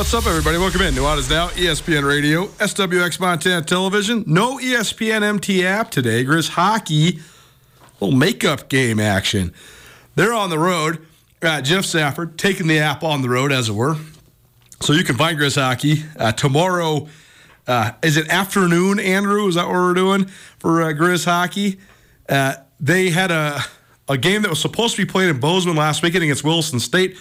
What's up, everybody? Welcome in. Nuanez Now, E ESPN Radio, SWX Montana Television. No ESPN MT app today. Grizz hockey, little makeup game action. They're on the road. Uh, Jeff Safford taking the app on the road, as it were. So you can find Grizz hockey uh, tomorrow. Uh, is it afternoon, Andrew? Is that what we're doing for uh, Grizz hockey? Uh, they had a a game that was supposed to be played in Bozeman last weekend against Wilson State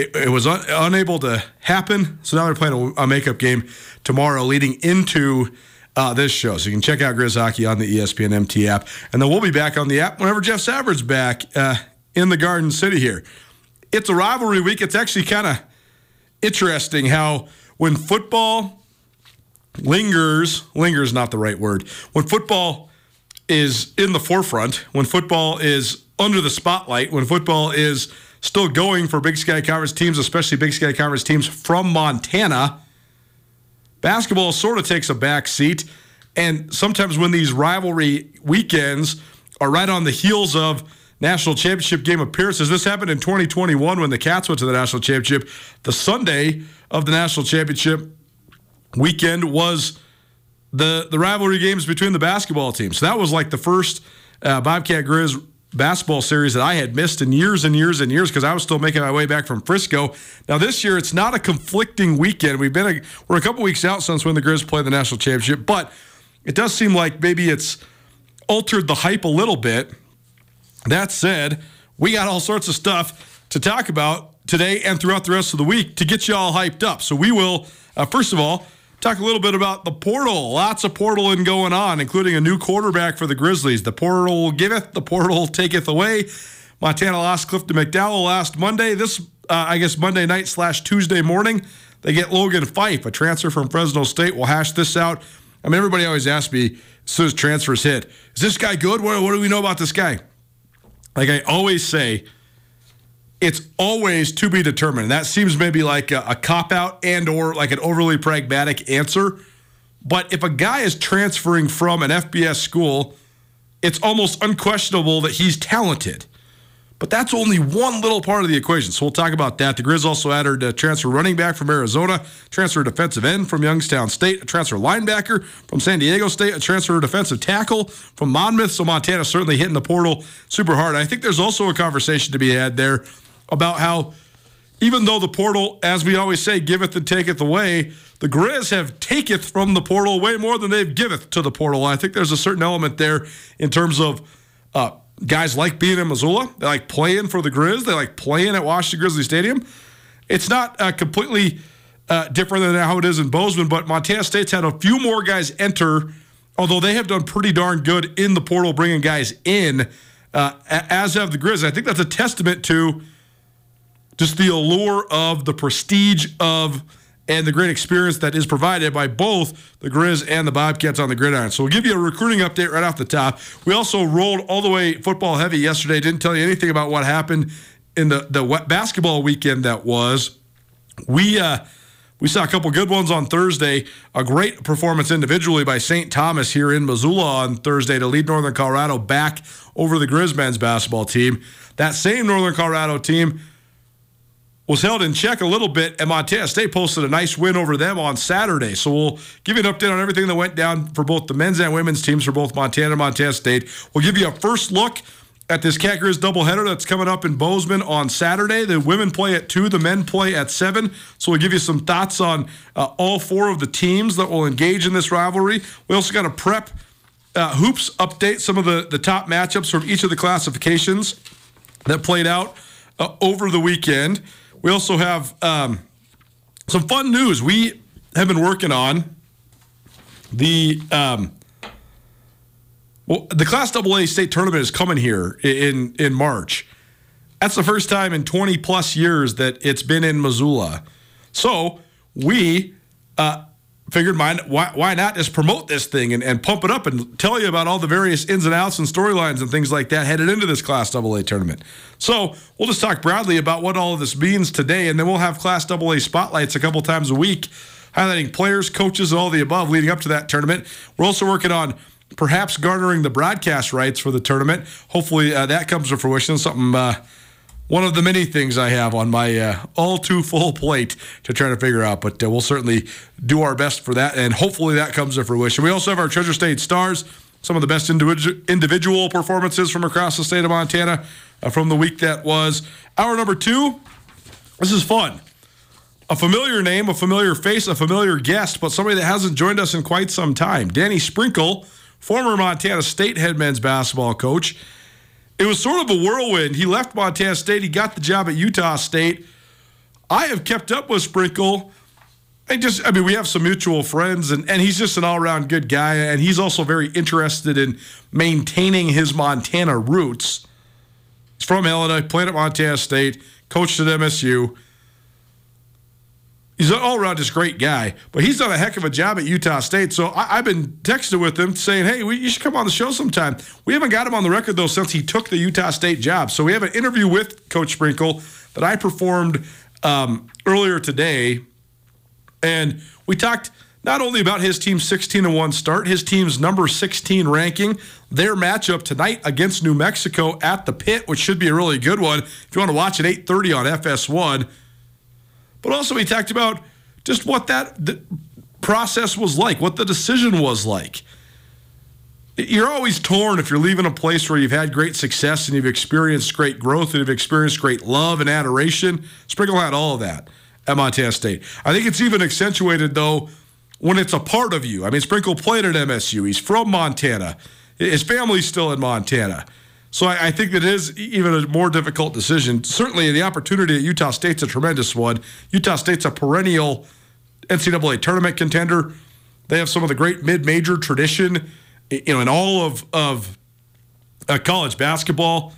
it, it was un, unable to happen. So now they're playing a, a makeup game tomorrow, leading into uh, this show. So you can check out Grizz Hockey on the ESPN MT app, and then we'll be back on the app whenever Jeff Savard's back uh, in the Garden City here. It's a rivalry week. It's actually kind of interesting how when football lingers, lingers is not the right word. When football is in the forefront, when football is under the spotlight, when football is still going for Big Sky Conference teams, especially Big Sky Conference teams from Montana, basketball sort of takes a back seat. And sometimes when these rivalry weekends are right on the heels of national championship game appearances, this happened in 2021 when the Cats went to the national championship. The Sunday of the national championship weekend was the the rivalry games between the basketball teams. So that was like the first uh, Bobcat Grizz basketball series that I had missed in years and years and years because I was still making my way back from Frisco. Now this year it's not a conflicting weekend. We've been a, we're a couple weeks out since when the Grizz played the national championship, but it does seem like maybe it's altered the hype a little bit. That said, we got all sorts of stuff to talk about today and throughout the rest of the week to get you all hyped up. So we will, uh, first of all, talk a little bit about the portal. Lots of portaling going on, including a new quarterback for the Grizzlies. The portal giveth, the portal taketh away. Montana lost Clifton McDowell last Monday. This, uh, I guess, Monday night slash Tuesday morning, they get Logan Fife, a transfer from Fresno State. We'll hash this out. I mean, everybody always asks me as soon as transfers hit, is this guy good? What, what do we know about this guy? Like I always say, it's always to be determined. And that seems maybe like a, a cop out and or like an overly pragmatic answer. But if a guy is transferring from an FBS school, it's almost unquestionable that he's talented. But that's only one little part of the equation. So we'll talk about that. The Grizz also added a transfer running back from Arizona, transfer defensive end from Youngstown State, a transfer linebacker from San Diego State, a transfer defensive tackle from Monmouth. So Montana certainly hitting the portal super hard. I think there's also a conversation to be had there about how even though the portal, as we always say, giveth and taketh away, the Grizz have taketh from the portal way more than they've giveth to the portal. And I think there's a certain element there in terms of uh, guys like being in Missoula. They like playing for the Grizz. They like playing at Washington Grizzly Stadium. It's not uh, completely uh, different than how it is in Bozeman, but Montana State's had a few more guys enter, although they have done pretty darn good in the portal, bringing guys in, uh, as have the Grizz. I think that's a testament to just the allure of the prestige of and the great experience that is provided by both the Grizz and the Bobcats on the gridiron. So we'll give you a recruiting update right off the top. We also rolled all the way football heavy yesterday. Didn't tell you anything about what happened in the the basketball weekend that was. We uh, we saw a couple good ones on Thursday. A great performance individually by St. Thomas here in Missoula on Thursday to lead Northern Colorado back over the Grizz men's basketball team. That same Northern Colorado team was held in check a little bit, and Montana State posted a nice win over them on Saturday. So we'll give you an update on everything that went down for both the men's and women's teams for both Montana and Montana State. We'll give you a first look at this Cat Grizz doubleheader that's coming up in Bozeman on Saturday. The women play at 2, the men play at 7. So we'll give you some thoughts on uh, all four of the teams that will engage in this rivalry. We also got a prep uh, hoops update, some of the, the top matchups from each of the classifications that played out uh, over the weekend. We also have um, some fun news. We have been working on the um, well, the Class AA state tournament is coming here in in March. That's the first time in 20 plus years that it's been in Missoula. So we uh, figured, why, why not just promote this thing and, and pump it up and tell you about all the various ins and outs and storylines and things like that headed into this Class AA tournament. So we'll just talk broadly about what all of this means today, and then we'll have Class AA spotlights a couple times a week, highlighting players, coaches, and all the above leading up to that tournament. We're also working on perhaps garnering the broadcast rights for the tournament. Hopefully uh, that comes to fruition. Something. Uh, one of the many things I have on my uh, all too full plate to try to figure out. But uh, we'll certainly do our best for that, and hopefully that comes to fruition. We also have our Treasure State Stars, some of the best individu- individual performances from across the state of Montana uh, from the week that was. Hour number two, this is fun. A familiar name, a familiar face, a familiar guest, but somebody that hasn't joined us in quite some time. Danny Sprinkle, former Montana State head men's basketball coach it was sort of a whirlwind. He left Montana State. He got the job at Utah State. I have kept up with Sprinkle. I just, I mean, we have some mutual friends, and, and he's just an all around good guy. And he's also very interested in maintaining his Montana roots. He's from Illinois, played at Montana State, coached at MSU he's an all around just great guy, but he's done a heck of a job at Utah State. So I, have been texting with him saying, hey, we, you should come on the show sometime. We haven't got him on the record, though, since he took the Utah State job. So we have an interview with Coach Sprinkle that I performed um, earlier today. And we talked not only about his team's 16 1 start, his team's number 16 ranking, their matchup tonight against New Mexico at the pit, which should be a really good one. If you want to watch at 8:30 on FS1, but also we talked about just what that process was like, what the decision was like. You're always torn if you're leaving a place where you've had great success and you've experienced great growth and you've experienced great love and adoration. Sprinkle had all of that at Montana State. I think it's even accentuated though when it's a part of you. I mean, Sprinkle played at MSU. He's from Montana. His family's still in Montana. So I, I, think that is even a more difficult decision. Certainly, the opportunity at Utah State's a tremendous one. Utah State's a perennial NCAA tournament contender. They have some of the great mid-major tradition, you know, in all of of uh, college basketball,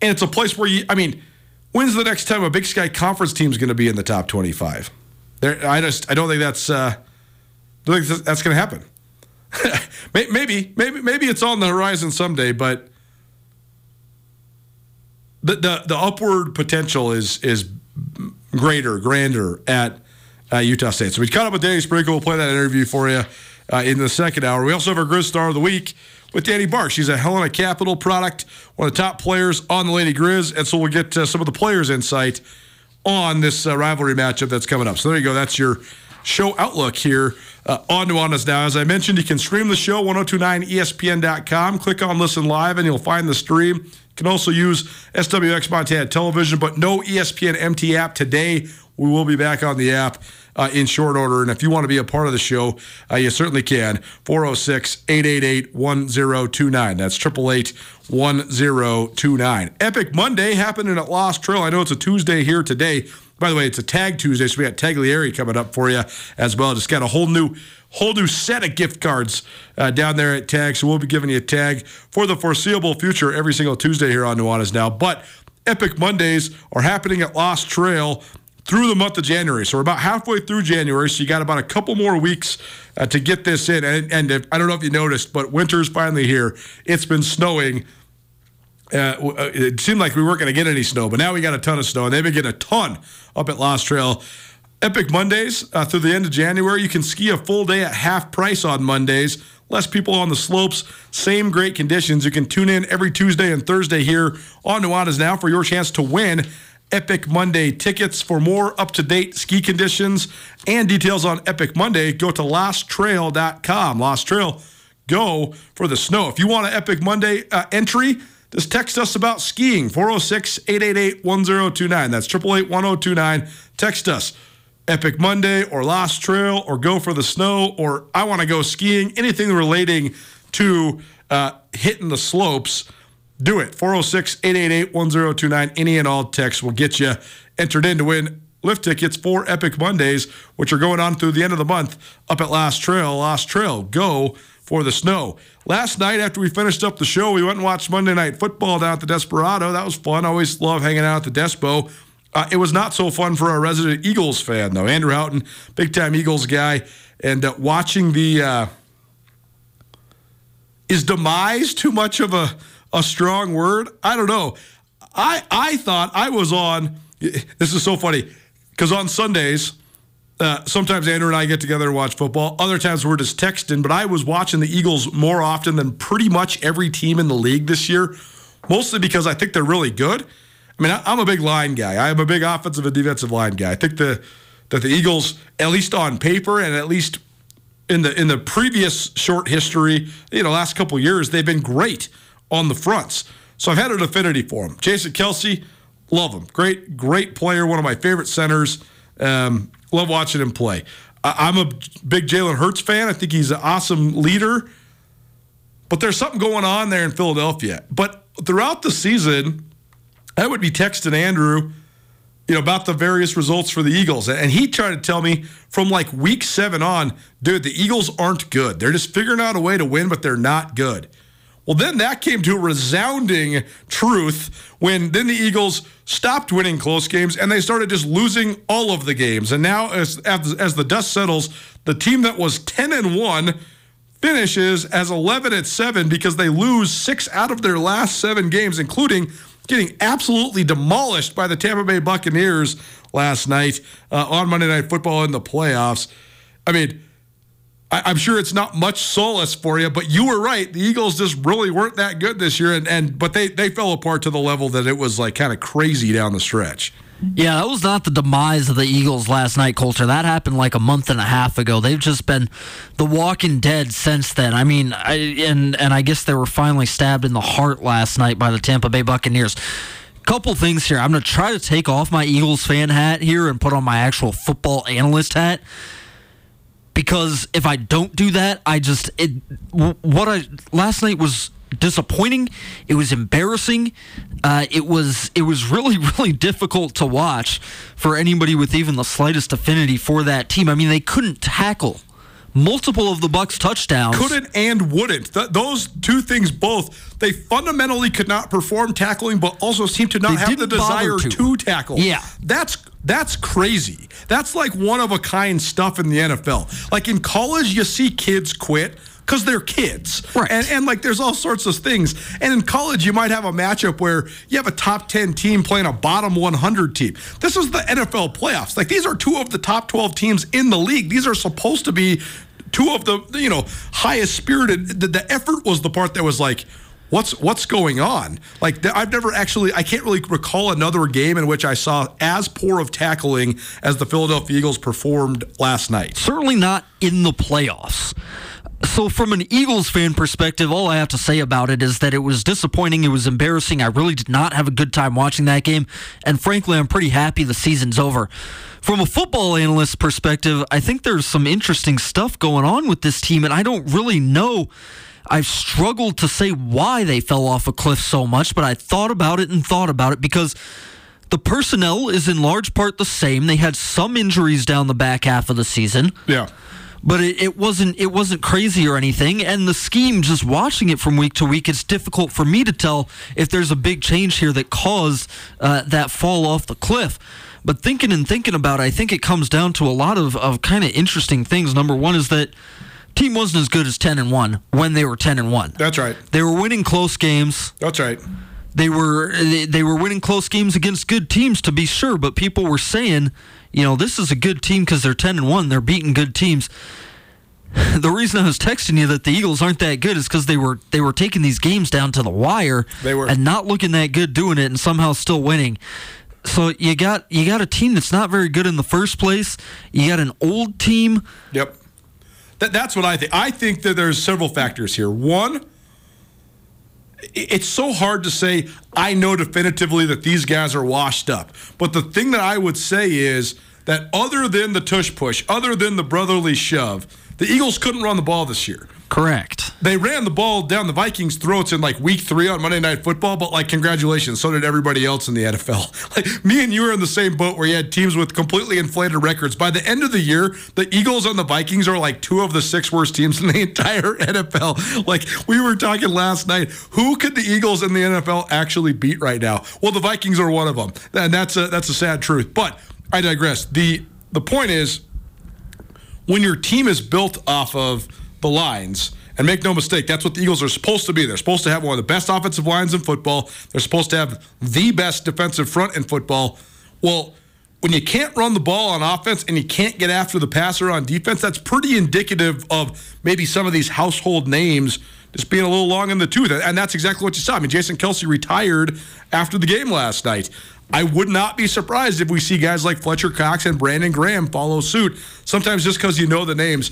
and it's a place where you. I mean, when's the next time a Big Sky Conference team is going to be in the top twenty-five? There, I just I don't think that's uh, don't think that's going to happen. maybe, maybe, maybe it's on the horizon someday, but the, the, the upward potential is is greater, grander at uh, Utah State. So we caught up with Danny Sprinkle. We'll play that interview for you uh, in the second hour. We also have our Grizz Star of the Week with Dani Bartsch. She's a Helena Capital product, one of the top players on the Lady Grizz. And so we'll get uh, some of the players' insight on this uh, rivalry matchup that's coming up. So there you go. That's your show outlook here uh, on Nuanez Now. As I mentioned, you can stream the show 1029ESPN.com. Click on Listen Live, and you'll find the stream. Can also use SWX Montana Television, but no ESPN MT app today. We will be back on the app uh, in short order. And if you want to be a part of the show, uh, you certainly can. 406 888 1029. That's 888 1029. Epic Monday happening at Lost Trail. I know it's a Tuesday here today. By the way, it's a Tag Tuesday, so we got Taglieri coming up for you as well. Just got a whole new whole new set of gift cards uh, down there at Tag. So we'll be giving you a tag for the foreseeable future every single Tuesday here on Nuanez Now. But Epic Mondays are happening at Lost Trail through the month of January. So we're about halfway through January. So you got about a couple more weeks uh, to get this in. And, and if, I don't know if you noticed, but winter's finally here. It's been snowing. Uh, uh, it seemed like we weren't going to get any snow, but now we got a ton of snow, and they've been getting a ton up at Lost Trail. Epic Mondays uh, through the end of January. You can ski a full day at half price on Mondays. Less people on the slopes, same great conditions. You can tune in every Tuesday and Thursday here on Nuanez Now for your chance to win Epic Monday tickets. For more up to date ski conditions and details on Epic Monday, go to losttrail.com. Lost Trail, go for the snow. If you want an Epic Monday uh, entry, just text us about skiing 406 888 1029. That's 888 1029. Text us. Epic Monday or Lost Trail or Go for the Snow or I want to go skiing, anything relating to uh, hitting the slopes, do it. 406 888 1029. Any and all texts will get you entered in to win lift tickets for Epic Mondays, which are going on through the end of the month up at Lost Trail. Lost Trail, go for the snow. Last night, after we finished up the show, we went and watched Monday Night Football down at the Desperado. That was fun. I Always love hanging out at the Despo. Uh, it was not so fun for our resident Eagles fan, though. Andrew Houghton, big time Eagles guy, and uh, watching the uh, is demise too much of a, a strong word? I don't know. I I thought I was on. This is so funny because on Sundays, uh, sometimes Andrew and I get together and watch football. Other times we're just texting. But I was watching the Eagles more often than pretty much every team in the league this year, mostly because I think they're really good. I mean, I, I'm a big line guy. I'm a big offensive and defensive line guy. I think the that the Eagles, at least on paper and at least in the in the previous short history, you know, last couple years, they've been great on the fronts. So I've had an affinity for him. Jason Kelce, love him. Great, great player. One of my favorite centers. Um, love watching him play. I'm a big Jalen Hurts fan. I think he's an awesome leader. But there's something going on there in Philadelphia. But throughout the season, I would be texting Andrew, you know, about the various results for the Eagles. And he tried to tell me from like week seven on, dude, the Eagles aren't good. They're just figuring out a way to win, but they're not good. Well, then that came to a resounding truth when then the Eagles stopped winning close games and they started just losing all of the games. And now, as as, the dust settles, the team that was 10 and 1 finishes as 11 at 7 because they lose six out of their last seven games, including getting absolutely demolished by the Tampa Bay Buccaneers last night uh, on Monday Night Football in the playoffs. I mean, I, I'm sure it's not much solace for you, but you were right. The Eagles just really weren't that good this year, and, and but they they fell apart to the level that it was like kind of crazy down the stretch. Yeah, that was not the demise of the Eagles last night, Colter. That happened like a month and a half ago. They've just been the walking dead since then. I mean, I, and and I guess they were finally stabbed in the heart last night by the Tampa Bay Buccaneers. Couple things here. I'm going to try to take off my Eagles fan hat here and put on my actual football analyst hat because if I don't do that, I just it what I last night was disappointing. It was embarrassing. Uh, it was it was really really difficult to watch for anybody with even the slightest affinity for that team. I mean, they couldn't tackle multiple of the Bucks touchdowns. Couldn't and wouldn't. Th- those two things both. They fundamentally could not perform tackling, but also seemed to not They have the desire to. to. tackle. Yeah. That's that's crazy. That's like one of a kind stuff in the NFL. Like in college, you see kids quit because they're kids. Right. And, and like there's all sorts of things. And in college, you might have a matchup where you have a top 10 team playing a bottom 100 team. This is the NFL playoffs. Like these are two of the top 12 teams in the league. These are supposed to be two of the, you know, highest spirited. The, the effort was the part that was like, what's what's going on? Like I've never actually I can't really recall another game in which I saw as poor of tackling as the Philadelphia Eagles performed last night. Certainly not in the playoffs. So, from an Eagles fan perspective, all I have to say about it is that it was disappointing. It was embarrassing. I really did not have a good time watching that game. And frankly, I'm pretty happy the season's over. From a football analyst perspective, I think there's some interesting stuff going on with this team, and I don't really know. I've struggled to say why they fell off a cliff so much, but I thought about it and thought about it because the personnel is in large part the same. They had some injuries down the back half of the season Yeah. but it, it wasn't it wasn't crazy or anything. And the scheme, just watching it from week to week, it's difficult for me to tell if there's a big change here that caused uh, that fall off the cliff. But thinking and thinking about it, I think it comes down to a lot of, of kind of interesting things. Number one is that team wasn't as good as ten and one when they were ten and one. That's right. They were winning close games. That's right. They were they, they were winning close games against good teams to be sure, but people were saying, you know, this is a good team because they're ten and one. They're beating good teams. The reason I was texting you that the Eagles aren't that good is because they were they were taking these games down to the wire They were. and not looking that good doing it and somehow still winning. So you got you got a team that's not very good in the first place. You got an old team. Yep. That, that's what I think. I think that there's several factors here. One, it's so hard to say, I know definitively that these guys are washed up. But the thing that I would say is that other than the tush push, other than the brotherly shove, the Eagles couldn't run the ball this year. Correct. They ran the ball down the Vikings' throats in like week three on Monday Night Football, but like, congratulations, so did everybody else in the NFL. Like, me and you were in the same boat where you had teams with completely inflated records. By the end of the year, the Eagles and the Vikings are like two of the six worst teams in the entire NFL. Like, we were talking last night, who could the Eagles in the NFL actually beat right now? Well, the Vikings are one of them, and that's a that's a sad truth. But I digress. the The point is when your team is built off of the lines, and make no mistake, that's what the Eagles are supposed to be. They're supposed to have one of the best offensive lines in football. They're supposed to have the best defensive front in football. Well, when you can't run the ball on offense and you can't get after the passer on defense, that's pretty indicative of maybe some of these household names just being a little long in the tooth. And that's exactly what you saw. I mean, Jason Kelce retired after the game last night. I would not be surprised if we see guys like Fletcher Cox and Brandon Graham follow suit. Sometimes just because you know the names,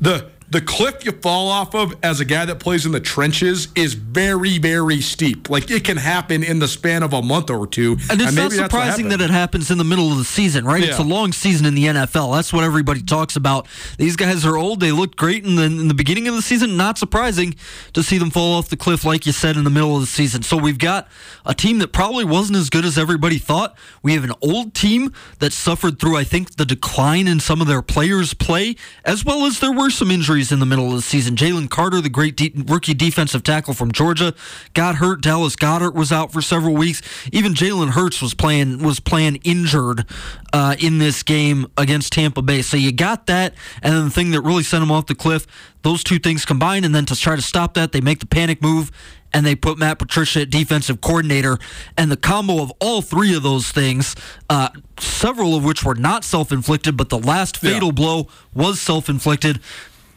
the the cliff you fall off of as a guy that plays in the trenches is very very steep. Like it can happen in the span of a month or two. And it's not that's what surprising that it happens in the middle of the season, right? It's a long season in the NFL. That's what everybody talks about. These guys are old. They looked great in the, in the beginning of the season. Not surprising to see them fall off the cliff, like you said, in the middle of the season. So we've got a team that probably wasn't as good as everybody thought. We have an old team that suffered through, I think, the decline in some of their players' play, as well as there were some injuries in the middle of the season. Jalen Carter, the great de- rookie defensive tackle from Georgia, got hurt. Dallas Goedert was out for several weeks. Even Jalen Hurts was playing was playing injured uh, in this game against Tampa Bay. So you got that, and then the thing that really sent him off the cliff. Those two things combined, and then to try to stop that, they make the panic move and they put Matt Patricia at defensive coordinator. And the combo of all three of those things, uh, several of which were not self inflicted, but the last fatal Yeah. blow was self inflicted.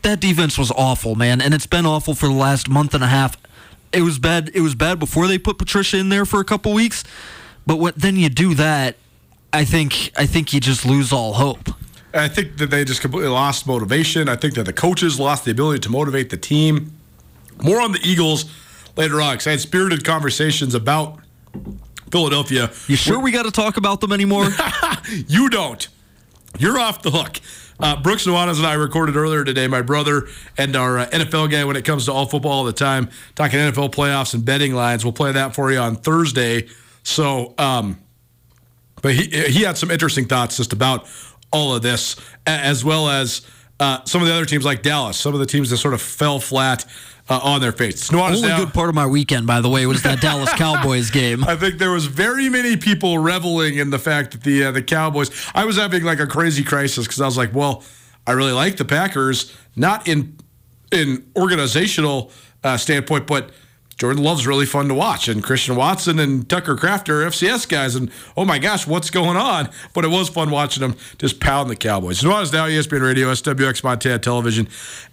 That defense was awful, man, and it's been awful for the last month and a half. It was bad. It was bad before they put Patricia in there for a couple weeks, but what then you do that? I think I think you just lose all hope. I think that they just completely lost motivation. I think that the coaches lost the ability to motivate the team. More on the Eagles later on because I had spirited conversations about Philadelphia. You sure we got to talk about them anymore? You don't. You're off the hook. Uh, Brooks Nuanez and I recorded earlier today, my brother and our uh, NFL guy when it comes to all football all the time, talking NFL playoffs and betting lines. We'll play that for you on Thursday. So, um, but he, he had some interesting thoughts just about all of this, as well as uh, some of the other teams like Dallas, some of the teams that sort of fell flat uh, on their face. Nuanez Only now- good part of my weekend, by the way, was that Dallas Cowboys game. I think there was very many people reveling in the fact that the uh, the Cowboys. I was having like a crazy crisis because I was like, well, I really like the Packers, not in in organizational uh, standpoint, but Jordan Love's really fun to watch, and Christian Watson and Tucker Kraft are FCS guys, and oh my gosh, what's going on? But it was fun watching them just pound the Cowboys. Nuanez now E ESPN Radio, SWX Montana Television,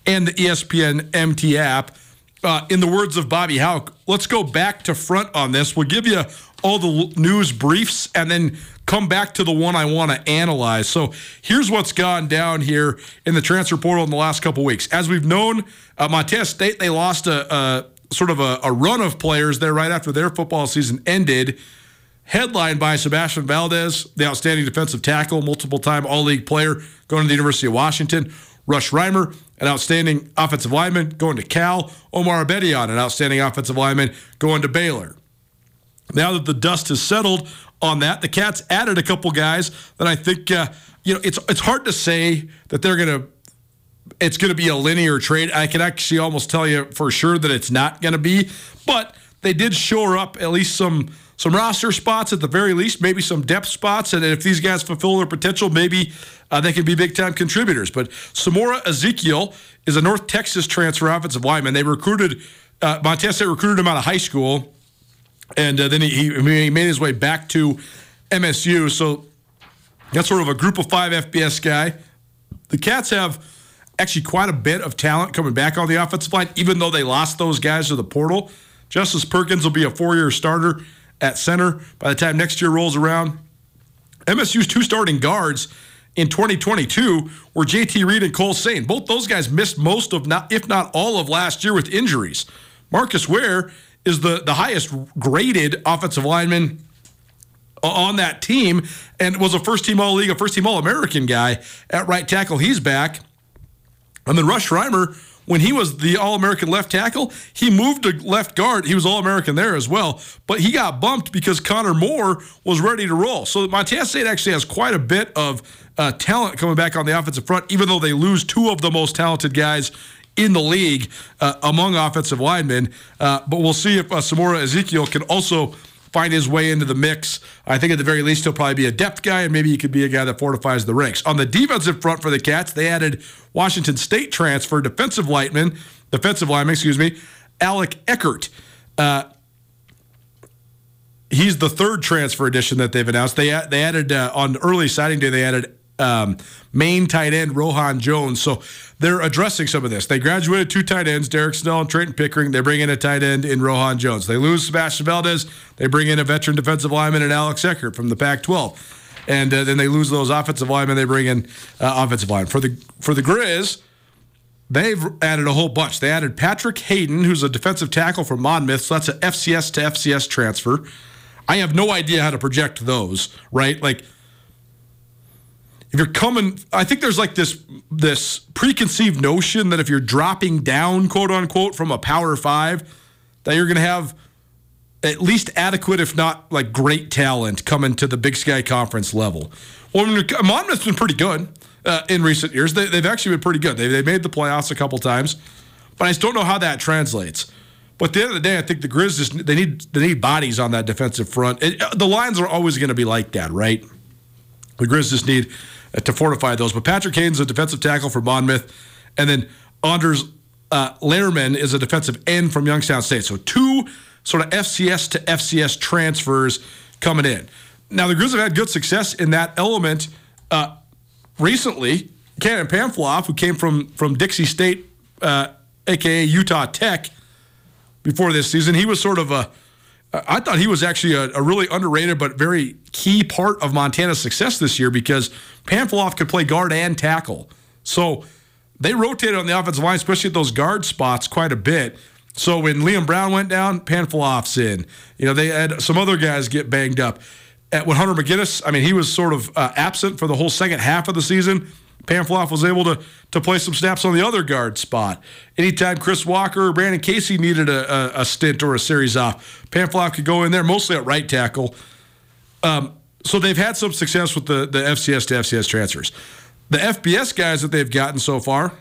and the ESPN MT app. uh, in the words of Bobby Hauck, let's go back to front on this. We'll give you all the news briefs and then come back to the one I want to analyze. So here's what's gone down here in the transfer portal in the last couple weeks. As we've known, uh, Montana State, they lost a, a sort of a, a run of players there right after their football season ended headlined by Sebastian Valdez, the outstanding defensive tackle, multiple time All League player going to the University of Washington. Rush Reimer, an outstanding offensive lineman, going to Cal. Omar Aigbedion, an outstanding offensive lineman, going to Baylor. Now that the dust has settled on that, the Cats added a couple guys that I think, uh, you know, it's it's hard to say that they're going to it's going to be a linear trade. I can actually almost tell you for sure that it's not going to be, but they did shore up at least some some roster spots at the very least, maybe some depth spots. And if these guys fulfill their potential, maybe uh, they can be big time contributors. But Samora Ezekiel is a North Texas transfer offensive lineman. They recruited, uh, Montana recruited him out of high school. And uh, then he, he made his way back to MSU. So that's sort of a group of five FBS guy. The Cats have actually quite a bit of talent coming back on the offensive line, even though they lost those guys to the portal. Justice Perkins will be a four year starter at center by the time next year rolls around. MSU's two starting guards in 2022 were JT Reed and Cole Sain. Both those guys missed most of, not, if not all of last year with injuries. Marcus Ware is the, the highest graded offensive lineman on that team and was a first team All League, a first team All American guy at right tackle. He's back. And then Rush Reimer when he was the All American left tackle, he moved to left guard. He was All American there as well, but he got bumped because Connor Moore was ready to roll. So Montana State actually has quite a bit of uh, talent coming back on the offensive front, even though they lose two of the most talented guys in the league uh, among offensive linemen. Uh, but we'll see if uh, Samora Ezekiel can also find his way into the mix. I think at the very least he'll probably be a depth guy, and maybe he could be a guy that fortifies the ranks. On the defensive front for the Cats, they added Washington State transfer defensive lineman, defensive lineman, excuse me, Alec Eckert. Uh, he's the third transfer addition that they've announced. They they added uh, on early signing day. They added um, main tight end Rohan Jones. So they're addressing some of this. They graduated two tight ends, Derek Snell and Trenton Pickering. They bring in a tight end in Rohan Jones. They lose Sebastian Valdez. They bring in a veteran defensive lineman in Alex Eckert from the Pac-12. And uh, then they lose those offensive linemen. They bring in uh, offensive line for the for the Grizz. They've added a whole bunch. They added Patrick Hayden, who's a defensive tackle from Monmouth. So that's an FCS to FCS transfer. I have no idea how to project those, right? Like if you're coming i think there's like this this preconceived notion that if you're dropping down quote unquote from a power five that you're going to have at least adequate if not like great talent coming to the big sky conference level well monmouth's been pretty good uh, in recent years they, have actually been pretty good they, they made the playoffs a couple times but i just don't know how that translates but at the end of the day, I think the Grizz just they need they need bodies on that defensive front. It, the lines are always going to be like that, right? The Grizz just need uh, to fortify those. But Patrick Hayden's a defensive tackle for Monmouth, and then Anders uh, Lehrman is a defensive end from Youngstown State. So two sort of FCS to FCS transfers coming in. Now the Grizz have had good success in that element uh, recently. Cannon Pamphloff, who came from from Dixie State, uh, aka Utah Tech, before this season, he was sort of a I thought he was actually a, a, really underrated but very key part of Montana's success this year because Pamphloff could play guard and tackle. So they rotated on the offensive line, especially at those guard spots, quite a bit. So when Liam Brown went down, Pamphloff's in. You know, they had some other guys get banged up. At when Hunter McGinnis, I mean, he was sort of uh, absent for the whole second half of the season. Pamphloff was able to to play some snaps on the other guard spot. Anytime Chris Walker or Brandon Casey needed a, a, a stint or a series off, Pamphloff could go in there, mostly at right tackle. Um, so they've had some success with the, the FCS to FCS transfers. The FBS guys that they've gotten so far,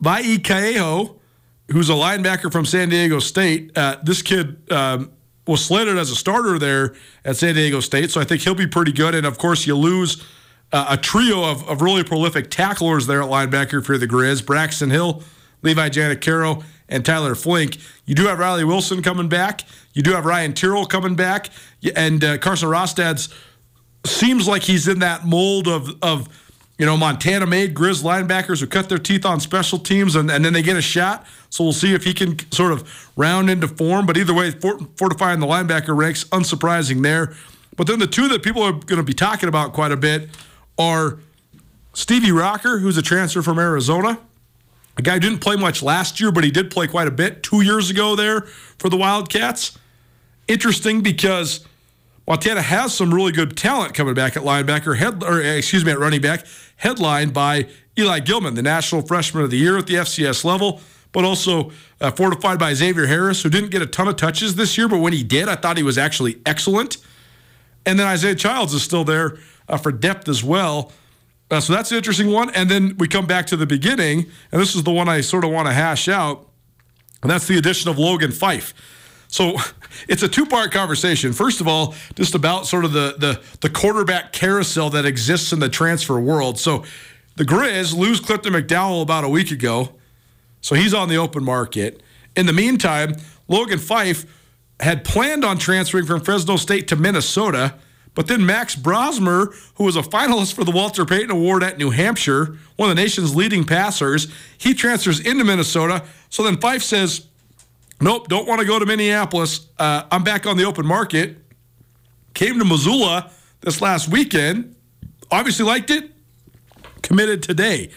Vai Kaeho, who's a linebacker from San Diego State. Uh, this kid um, was slated as a starter there at San Diego State, so I think he'll be pretty good. And of course, you lose – uh, a trio of, of really prolific tacklers there at linebacker for the Grizz Braxton Hill, Levi Janacaro, and Tyler Flink. You do have Riley Wilson coming back. You do have Ryan Tyrrell coming back. And uh, Carson Rostad's seems like he's in that mold of, of you know, Montana made Grizz linebackers who cut their teeth on special teams and, and then they get a shot. So we'll see if he can sort of round into form. But either way, fortifying the linebacker ranks, unsurprising there. But then the two that people are going to be talking about quite a bit are Stevie Rocker, who's a transfer from Arizona. A guy didn't play much last year, but he did play quite a bit two years ago there for the Wildcats. Interesting because Montana has some really good talent coming back at linebacker, head, or excuse me, at running back, headlined by Eli Gilman, the National Freshman of the Year at the FCS level, but also uh, fortified by Xavier Harris, who didn't get a ton of touches this year, but when he did, I thought he was actually excellent. And then Isaiah Childs is still there uh, for depth as well. Uh, so that's an interesting one. And then we come back to the beginning, and this is the one I sort of want to hash out, and that's the addition of Logan Fife. So it's a two-part conversation. First of all, just about sort of the the the quarterback carousel that exists in the transfer world. So the Grizz lose Clifton McDowell about a week ago, so he's on the open market. In the meantime, Logan Fife had planned on transferring from Fresno State to Minnesota, but then Max Brosmer, who was a finalist for the Walter Payton Award at New Hampshire, one of the nation's leading passers, he transfers into Minnesota. So then Fife says, Nope, don't want to go to Minneapolis. Uh, I'm back on the open market. Came to Missoula this last weekend. Obviously liked it. Committed today.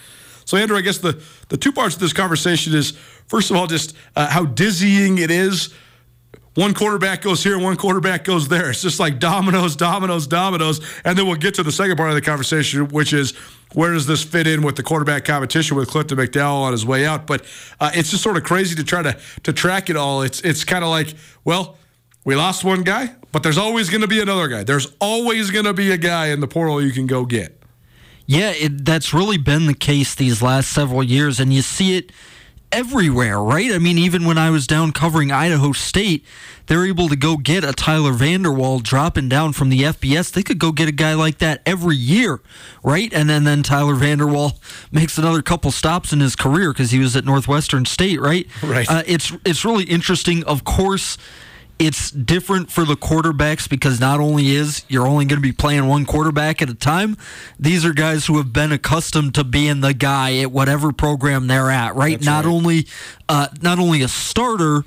So, Andrew, I guess the, the two parts of this conversation is first of all, just uh, how dizzying it is one quarterback goes here, one quarterback goes there. It's just like dominoes, dominoes, dominoes. And then we'll get to the second part of the conversation, which is where does this fit in with the quarterback competition with Clifton McDowell on his way out? But uh, it's just sort of crazy to try to to track it all. It's it's kind of like, well, we lost one guy, but there's always going to be another guy. There's always going to be a guy in the portal you can go get. Yeah, it, that's really been the case these last several years, and you see it everywhere, right? I mean, even when I was down covering Idaho State, they're able to go get a Tyler Vander Waal dropping down from the FBS. They could go get a guy like that every year, right? And then, then Tyler Vander Waal makes another couple stops in his career because he was at Northwestern State, right? Right. Uh, it's it's really interesting. Of course it's different for the quarterbacks because not only is you're only going to be playing one quarterback at a time, these are guys who have been accustomed to being the guy at whatever program they're at, right? That's not right. only uh, not only a starter,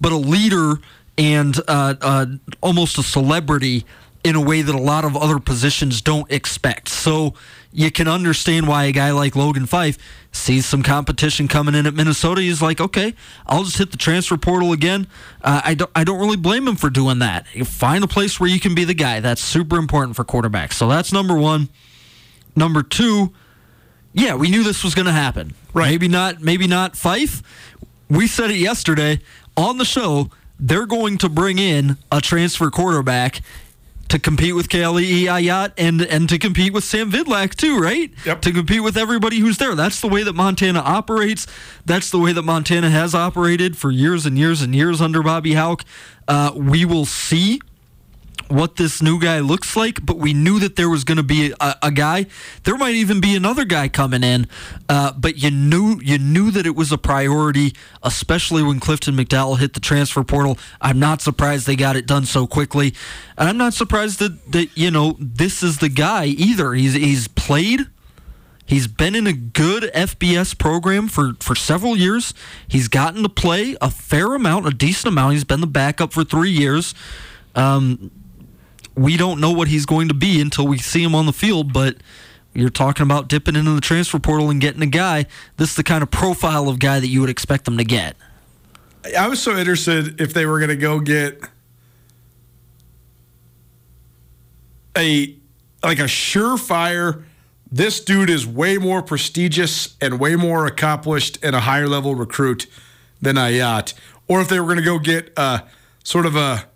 but a leader and uh, uh, almost a celebrity in a way that a lot of other positions don't expect. So you can understand why a guy like Logan Fife sees some competition coming in at Minnesota. He's like, okay, I'll just hit the transfer portal again. Uh, I don't, I don't really blame him for doing that. You find a place where you can be the guy. That's super important for quarterbacks. So that's number one. Number two, yeah, we knew this was going to happen. Right. Maybe not. Maybe not Fife. We said it yesterday on the show. They're going to bring in a transfer quarterback to compete with Kale Ayat and and to compete with Sam Vidlak too, right? Yep. To compete with everybody who's there. That's the way that Montana operates. That's the way that Montana has operated for years and years and years under Bobby Hauck. Uh, we will see what this new guy looks like, but we knew that there was going to be a, a, guy. There might even be another guy coming in, uh, but you knew you knew that it was a priority, especially when Clifton McDowell hit the transfer portal. I'm not surprised they got it done so quickly, and I'm not surprised that that you know this is the guy either. He's he's played. He's been in a good FBS program for, for several years. He's gotten to play a fair amount, a decent amount. He's been the backup for three years. Um, we don't know what he's going to be until we see him on the field, but you're talking about dipping into the transfer portal and getting a guy. This is the kind of profile of guy that you would expect them to get. I was so interested if they were going to go get a like a surefire. This dude is way more prestigious and way more accomplished and a higher level recruit than Ayat, or if they were going to go get uh, sort of a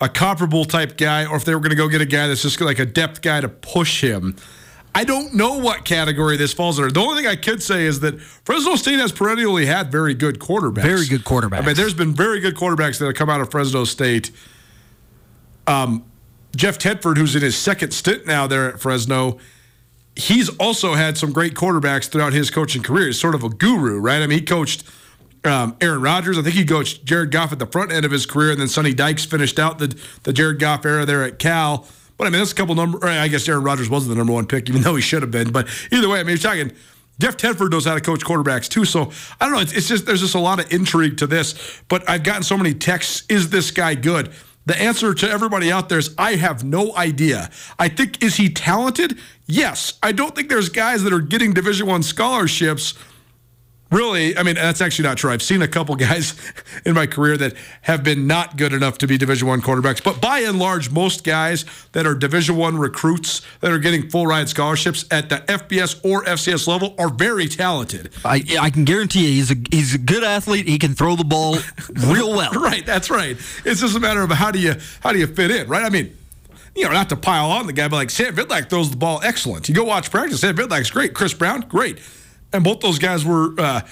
a comparable type guy, or if they were going to go get a guy that's just like a depth guy to push him. I don't know what category this falls under. The only thing I could say is that Fresno State has perennially had very good quarterbacks. Very good quarterbacks. I mean, there's been very good quarterbacks that have come out of Fresno State. Um, Jeff Tedford, who's in his second stint now there at Fresno, he's also had some great quarterbacks throughout his coaching career. He's sort of a guru, right? I mean, he coached um, Aaron Rodgers. I think he coached Jared Goff at the front end of his career, and then Sonny Dykes finished out the, the Jared Goff era there at Cal But I mean, that's a couple number. I guess Aaron Rodgers wasn't the number one pick, even though he should have been. But either way, I mean, you're talking. Jeff Tedford knows how to coach quarterbacks too. So I don't know. It's, it's just there's just a lot of intrigue to this. But I've gotten so many texts. Is this guy good? The answer to everybody out there is I have no idea. I think is he talented? Yes. I don't think there's guys that are getting Division One scholarships really, I mean, that's actually not true. I've seen a couple guys in my career that have been not good enough to be Division One quarterbacks, but by and large, most guys that are Division One recruits that are getting full ride scholarships at the FBS or FCS level are very talented. I, I can guarantee you, he's a he's a good athlete. He can throw the ball real well. right, that's right. It's just a matter of how do you how do you fit in, right? I mean. You know, not to pile on the guy, but like Sam Vidlak throws the ball excellent. You go watch practice. Sam Vidlak's great. Chris Brown, great and both those guys were uh,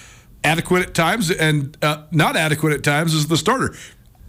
adequate at times and uh, not adequate at times as the starter.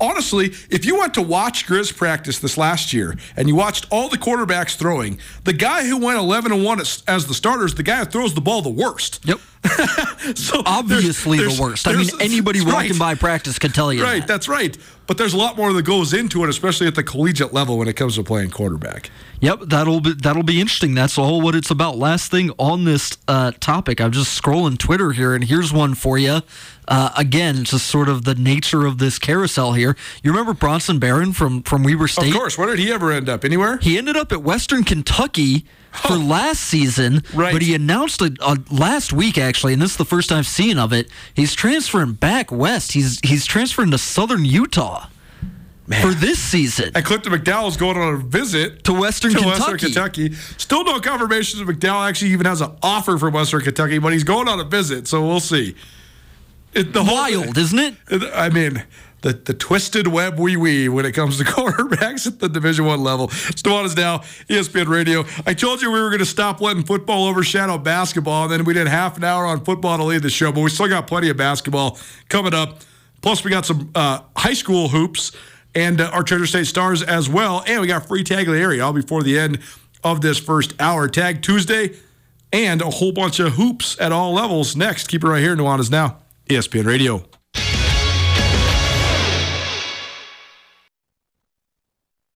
Honestly, if you went to watch Grizz practice this last year and you watched all the quarterbacks throwing, the guy who went 11 and 1 as, as the starters, the guy who throws the ball the worst. Yep. so obviously there's, the worst. I mean, anybody walking right. by practice can tell you. Right, that. that's right. But there's a lot more that goes into it, especially at the collegiate level when it comes to playing quarterback. Yep, that'll be that'll be interesting. That's all what it's about. Last thing on this uh, topic, I'm just scrolling Twitter here, and here's one for you. Uh, again, just sort of the nature of this carousel here. You remember Bronson Barron from from Weber State? Of course. Where did he ever end up? Anywhere? He ended up at Western Kentucky for last season, right. but he announced it uh, last week actually, and this is the first I've seen of it. He's transferring back west. He's he's transferring to Southern Utah. Man. For this season, and Clifton McDowell's going on a visit to Western to Kentucky. Western Kentucky. Still no confirmation that McDowell actually even has an offer from Western Kentucky, but he's going on a visit, so we'll see. It, the Wild, whole, isn't it? I mean, the, the twisted web we weave when it comes to quarterbacks at the Division One level. Nuanez Now, ESPN Radio. I told you we were going to stop letting football overshadow basketball, and then we did half an hour on football to lead the show, but we still got plenty of basketball coming up. Plus, we got some uh, high school hoops and uh, our Treasure State Stars as well, and we got free tag of the area all before the end of this first hour. Tag Tuesday and a whole bunch of hoops at all levels next. Keep it right here. Nuanez Now, ESPN Radio.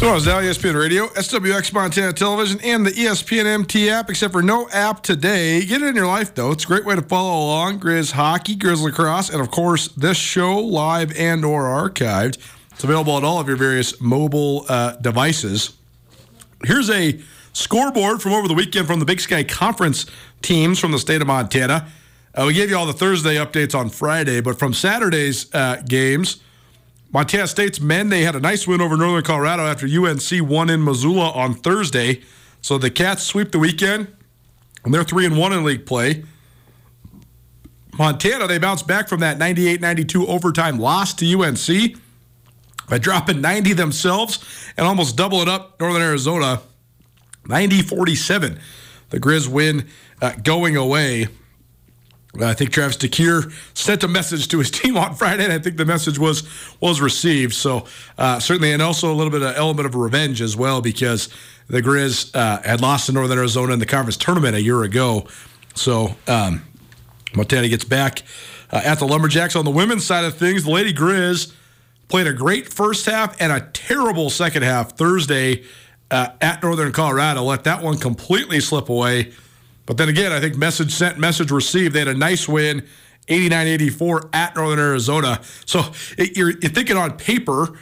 So it's now ESPN Radio, SWX Montana Television, and the ESPN MT app, except for no app today. Get it in your life, though. It's a great way to follow along. Grizz hockey, Grizz lacrosse, and of course, this show live and or archived. It's available on all of your various mobile uh, devices. Here's a scoreboard from over the weekend from the Big Sky Conference teams from the state of Montana. Uh, we gave you all the Thursday updates on Friday, but from Saturday's uh, games, Montana State's men, they had a nice win over Northern Colorado after UNC won in Missoula on Thursday. So the Cats sweep the weekend, and they're 3 and 1 in league play. Montana, they bounced back from that 98 92 overtime loss to UNC by dropping 90 themselves and almost double it up Northern Arizona 90 47. The Grizz win uh, going away. I think Travis DeCuire sent a message to his team on Friday, and I think the message was was received. So uh, certainly, and also a little bit of element of revenge as well, because the Grizz uh, had lost to Northern Arizona in the conference tournament a year ago. So um, Montana gets back uh, at the Lumberjacks on the women's side of things. The Lady Grizz played a great first half and a terrible second half Thursday uh, at Northern Colorado. Let that one completely slip away. But then again, I think message sent, message received. They had a nice win, 89-84 at Northern Arizona. So it, you're, you're thinking on paper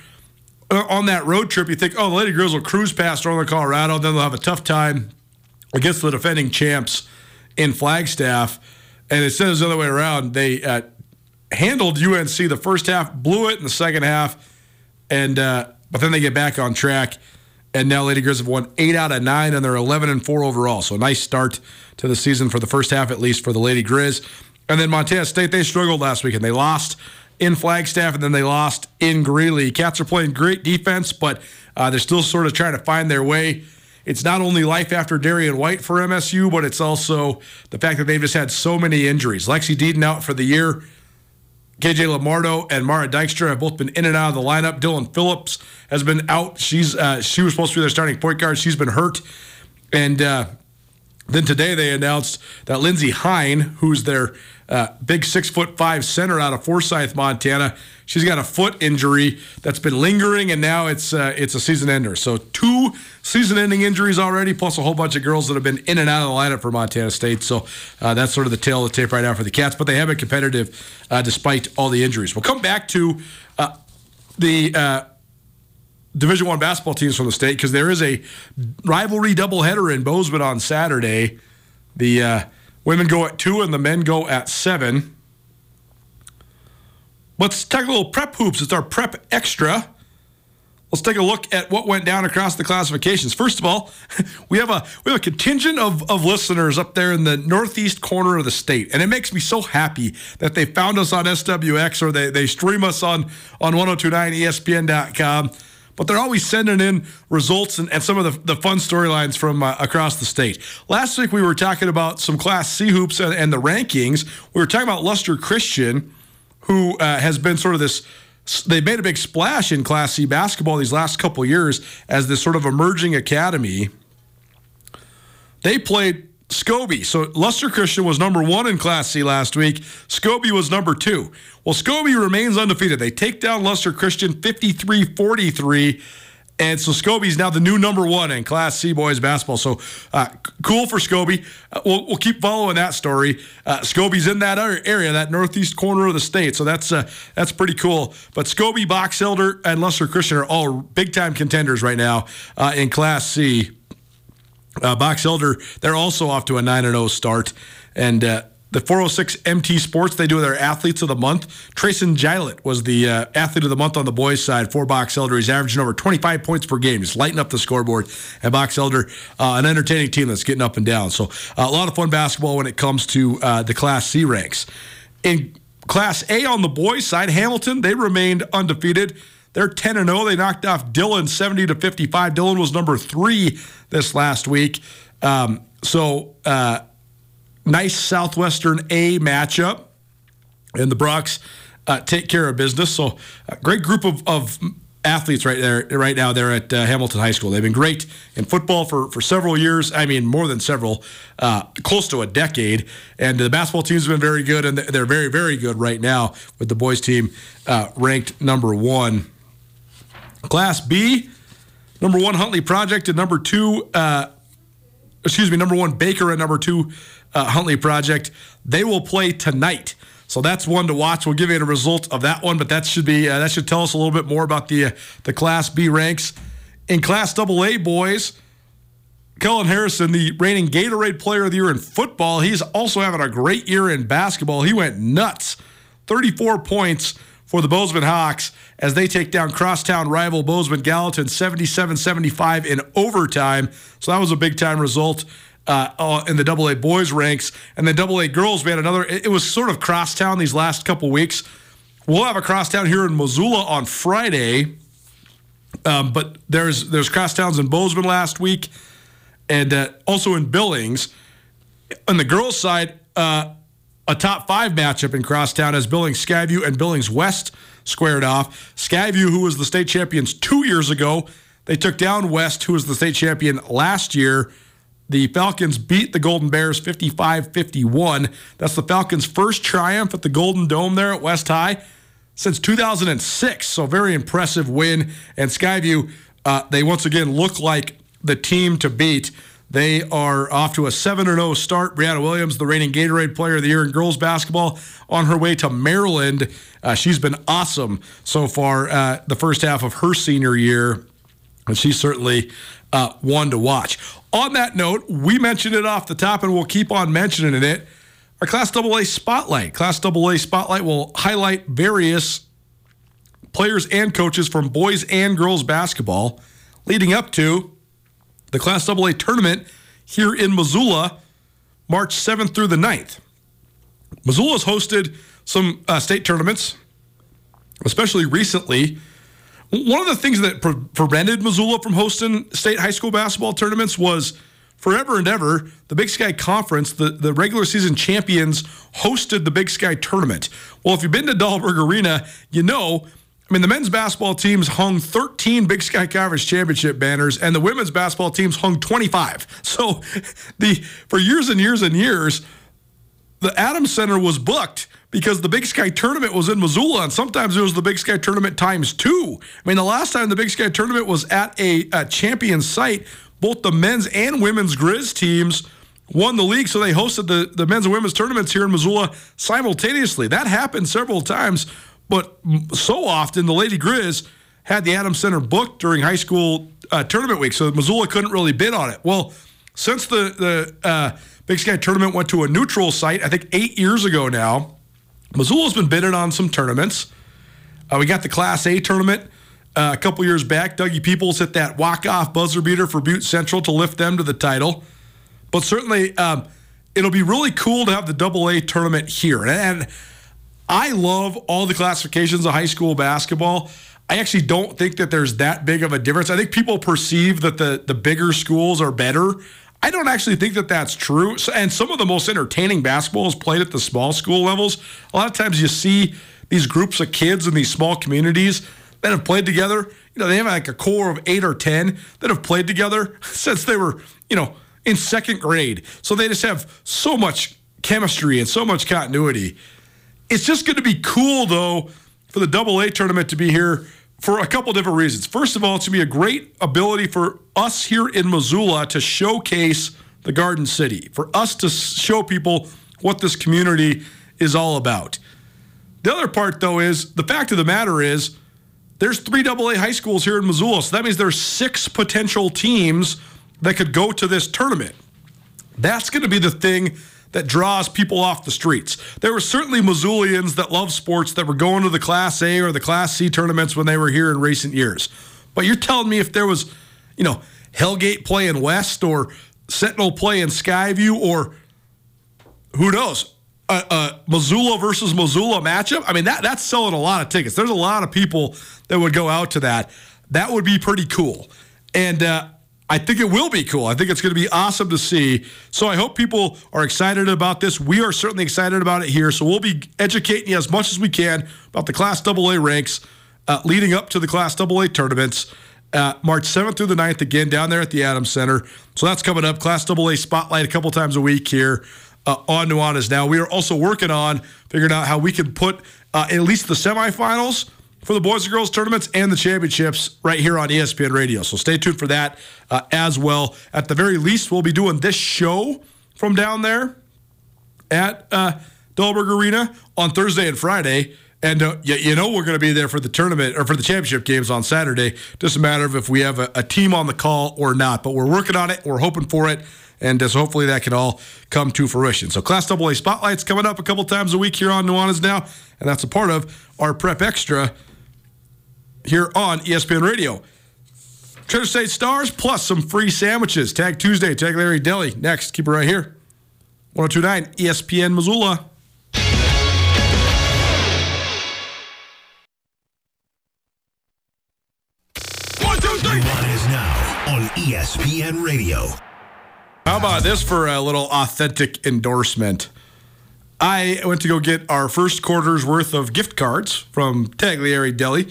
uh, on that road trip, you think, oh, the Lady Grizz will cruise past Northern Colorado, then they'll have a tough time against the defending champs in Flagstaff. And instead of the other way around, they uh, handled UNC the first half, blew it in the second half, and uh, but then they get back on track. And now Lady Grizz have won eight out of nine, and they're 11 and four overall. So a nice start to the season for the first half, at least for the Lady Grizz. And then Montana State, they struggled last week, and they lost in Flagstaff, and then they lost in Greeley. Cats are playing great defense, but uh, they're still sort of trying to find their way. It's not only life after Darian White for MSU, but it's also the fact that they've just had so many injuries. Lexi Deden out for the year. KJ Lamardo and Marah Dykstra have both been in and out of the lineup. Dylan Phillips has been out. She's uh, she was supposed to be their starting point guard. She's been hurt, and uh, then today they announced that Lindsey Hein, who's their uh, big six foot five center out of Forsyth, Montana, she's got a foot injury that's been lingering, and now it's uh, it's a season ender. So two season ending injuries already, plus a whole bunch of girls that have been in and out of the lineup for Montana State. So uh, that's sort of the tail of the tape right now for the Cats. But they have been competitive uh, despite all the injuries. We'll come back to uh, the uh, Division One basketball teams from the state because there is a rivalry doubleheader in Bozeman on Saturday. The women go at two and the men go at seven. Let's take a little prep hoops. It's our prep extra. Let's take a look at what went down across the classifications. First of all, we have a we have a contingent of, of listeners up there in the northeast corner of the state, and it makes me so happy that they found us on SWX or they, they stream us on on 1029ESPN.com. But they're always sending in results and, and some of the, the fun storylines from uh, across the state. Last week we were talking about some Class C hoops and, and the rankings. We were talking about Lustre Christian, who uh, has been sort of this they made a big splash in Class C basketball these last couple years as this sort of emerging academy. They played Scobey. So Lustre Christian was number one in Class C last week. Scobey was number two. Well, Scobey remains undefeated. They take down Lustre Christian 53 43. And so Scobey's now the new number one in Class C boys basketball. So uh, cool for Scobey. Uh, we'll, we'll, keep following that story. Uh, Scobey's in that area, that northeast corner of the state. So that's uh, that's pretty cool. But Scobey, Box Elder, and Lustre Christian are all big time contenders right now uh, in Class C. Uh, Box Elder, they're also off to a 9 0 start. And the 406 MT Sports, they do their athletes of the month. Trayson Gillett was the uh, athlete of the month on the boys' side for Box Elder. He's averaging over 25 points per game, just lighting up the scoreboard. And Box Elder, uh, an entertaining team that's getting up and down. So uh, a lot of fun basketball when it comes to uh, the Class C ranks. In Class A on the boys' side, Hamilton, they remained undefeated. They're 10 and 0. They knocked off Dillon 70 to 55. Dillon was number three this last week. Um, so, uh, nice Southwestern A matchup, and the Broncs uh, take care of business. So, a great group of, of athletes right there right now there at uh, Hamilton High School. They've been great in football for, for several years. I mean, more than several, uh, close to a decade. And the basketball team's been very good, and they're very, very good right now with the boys team uh, ranked number one. Class B, number one Huntley Project, and number two, uh, excuse me, number one Baker, and number two uh, Huntley Project. They will play tonight. So that's one to watch. We'll give you a result of that one, but that should be uh, that should tell us a little bit more about the uh, the Class B ranks. In Class AA boys, Kellen Harrison, the reigning Gatorade Player of the Year in football, he's also having a great year in basketball. He went nuts, 34 points for the Bozeman Hawks as they take down crosstown rival Bozeman Gallatin 77-75 in overtime. So that was a big time result uh, in the Double A boys ranks, and the Double A girls. We had another. It, it was sort of crosstown these last couple weeks. We'll have a crosstown here in Missoula on Friday, um, but there's there's crosstowns in Bozeman last week, and uh, also in Billings. On the girls' side, uh, a top five matchup in crosstown as Billings Skyview and Billings West squared off. Skyview, who was the state champions two years ago, they took down West, who was the state champion last year. The Falcons beat the Golden Bears 55 51. That's the Falcons' first triumph at the Golden Dome there at West High. since 2006. So, very impressive win. And Skyview, uh, they once again look like the team to beat. They are off to a 7 0 start. Brianna Williams, the reigning Gatorade Player of the Year in girls basketball, on her way to Maryland. Uh, she's been awesome so far uh, the first half of her senior year, and she's certainly uh, one to watch. On that note, we mentioned it off the top, and we'll keep on mentioning it. Our Class AA Spotlight. Class AA Spotlight will highlight various players and coaches from boys and girls basketball leading up to the Class AA tournament here in Missoula, March 7th through the 9th. Missoula has hosted some uh, state tournaments, especially recently. One of the things that pre- prevented Missoula from hosting state high school basketball tournaments was forever and ever, the Big Sky Conference, the, the regular season champions, hosted the Big Sky tournament. Well, if you've been to Dahlberg Arena, you know I mean, the men's basketball teams hung 13 Big Sky Conference championship banners, and the women's basketball teams hung 25. So, the for years and years and years, the Adams Center was booked because the Big Sky tournament was in Missoula, and sometimes it was the Big Sky tournament times two. I mean, the last time the Big Sky tournament was at a, a champion site, both the men's and women's Grizz teams won the league, so they hosted the, the men's and women's tournaments here in Missoula simultaneously. That happened several times but so often the Lady Grizz had the Adams Center booked during high school uh, tournament week, so Missoula couldn't really bid on it. Well, since the the uh, Big Sky tournament went to a neutral site, I think eight years ago now, Missoula's been bidding on some tournaments. Uh, we got the Class A tournament uh, a couple years back. Dougie Peoples hit that walk off buzzer beater for Butte Central to lift them to the title. But certainly, um, it'll be really cool to have the Double A tournament here, and, and I love all the classifications of high school basketball. I actually don't think that there's that big of a difference. I think people perceive that the the bigger schools are better. I don't actually think that that's true. And some of the most entertaining basketball is played at the small school levels. A lot of times you see these groups of kids in these small communities that have played together. You know, they have like a core of eight or 10 that have played together since they were, you know, in second grade. So they just have so much chemistry and so much continuity. It's just going to be cool, though, for the Double A tournament to be here for a couple different reasons. First of all, it's going to be a great ability for us here in Missoula to showcase the Garden City, for us to show people what this community is all about. The other part, though, is the fact of the matter is there's three double A high schools here in Missoula. So that means there's six potential teams that could go to this tournament. That's going to be the thing that draws people off the streets. There were certainly Missoulians that love sports that were going to the Class A or the Class C tournaments when they were here in recent years. But you're telling me if there was, you know, Hellgate playing West or Sentinel playing Skyview or who knows, a, a Missoula versus Missoula matchup. I mean, that that's selling a lot of tickets. There's a lot of people that would go out to that. That would be pretty cool. And uh, I think it will be cool. I think it's going to be awesome to see. So I hope people are excited about this. We are certainly excited about it here. So we'll be educating you as much as we can about the Class AA ranks uh, leading up to the Class AA tournaments. Uh, March 7th through the 9th, again, down there at the Adams Center. So that's coming up. Class AA Spotlight a couple times a week here uh, on Nuanez Now. We are also working on figuring out how we can put uh, at least the semifinals for the boys and girls tournaments and the championships right here on ESPN Radio. So stay tuned for that uh, as well. At the very least, we'll be doing this show from down there at uh, Dahlberg Arena on Thursday and Friday. And uh, you, you, know we're going to be there for the tournament or for the championship games on Saturday. Just a matter of if we have a, a team on the call or not. But we're working on it. We're hoping for it. And uh, so hopefully that can all come to fruition. So Class AA Spotlight's coming up a couple times a week here on Nuanez Now. And that's a part of our Prep Extra here on ESPN Radio. Treasure State Stars plus some free sandwiches. Tag Tuesday, Taglieri Deli. Next, keep it right here. 1029 ESPN Missoula. One, two, three. is now on ESPN Radio. How about this for a little authentic endorsement? I went to go get our first quarter's worth of gift cards from Tagliari Deli.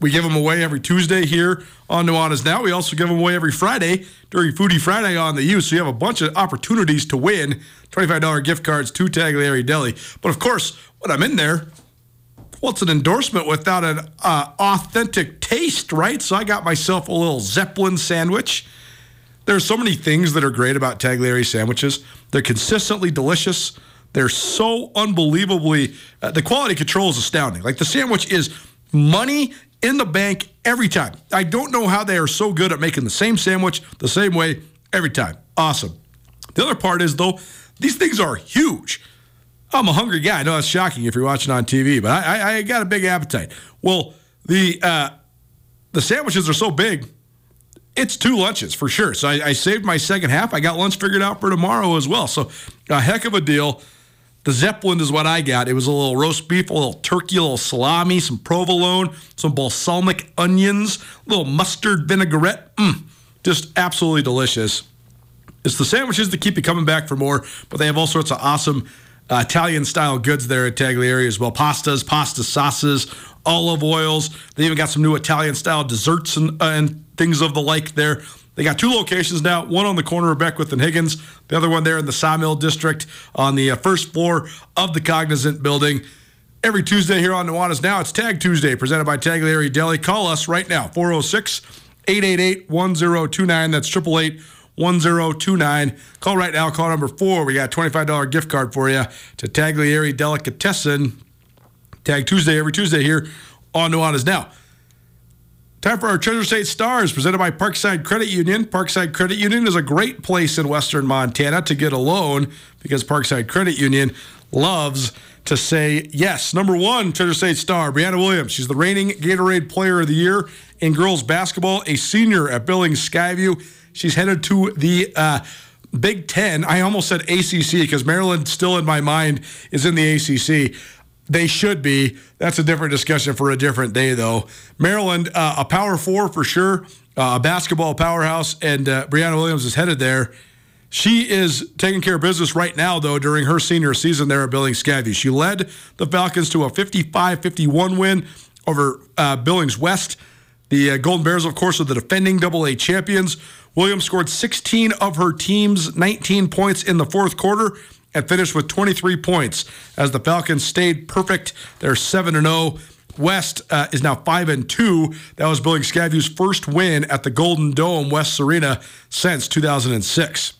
We give them away every Tuesday here on Nuanez Now. We also give them away every Friday during Foodie Friday on the U. So you have a bunch of opportunities to win $25 gift cards to Tagliari Deli. But of course, when I'm in there, well, it's an endorsement without an uh, authentic taste, right? So I got myself a little Zeppelin sandwich. There's so many things that are great about Tagliari sandwiches. They're consistently delicious. They're so unbelievably, uh, the quality control is astounding. Like the sandwich is money in the bank every time. I don't know how they are so good at making the same sandwich the same way every time. Awesome. The other part is, though, these things are huge. I'm a hungry guy. I know that's shocking if you're watching on TV, but I, I, I got a big appetite. Well, the uh, the sandwiches are so big, it's two lunches for sure. So I, I, saved my second half. I got lunch figured out for tomorrow as well. So a heck of a deal. The Zeppelin is what I got. It was a little roast beef, a little turkey, a little salami, some provolone, some balsamic onions, a little mustard vinaigrette. Mm, just absolutely delicious. It's the sandwiches that keep you coming back for more, but they have all sorts of awesome uh, Italian style goods there at Taglieri as well. Pastas, pasta sauces, olive oils. They even got some new Italian style desserts and, uh, and things of the like there. They got two locations now, one on the corner of Beckwith and Higgins, the other one there in the Sawmill District on the uh, first floor of the Cognizant building. Every Tuesday here on Nuanez Now, it's Tag Tuesday presented by Taglieri Deli. Call us right now, 406 888 1029. That's 888 1029. Call right now, call number four. We got a $25 gift card for you to Taglieri Delicatessen. Tag Tuesday, every Tuesday here on Nuanez Now. Time for our Treasure State Stars, presented by Parkside Credit Union. Parkside Credit Union is a great place in western Montana to get a loan because Parkside Credit Union loves to say yes. Number one, Treasure State Star, Brianna Williams. She's the reigning Gatorade Player of the Year in girls basketball, a senior at Billings Skyview. She's headed to the uh, Big Ten. I almost said ACC because Maryland, still in my mind, is in the ACC. They should be. That's a different discussion for a different day, though. Maryland, uh, a power four for sure, uh, a basketball powerhouse, and uh, Brianna Williams is headed there. She is taking care of business right now, though, during her senior season there at Billings Skyview. She led the Falcons to a 55 51 win over uh, Billings West. The uh, Golden Bears, of course, are the defending Double A champions. Williams scored 16 of her team's 19 points in the fourth quarter and finished with 23 points as the Falcons stayed perfect. They're 7 0. West uh, is now 5 and 2. That was Billings Skyview's first win at the Golden Dome West Arena since 2006.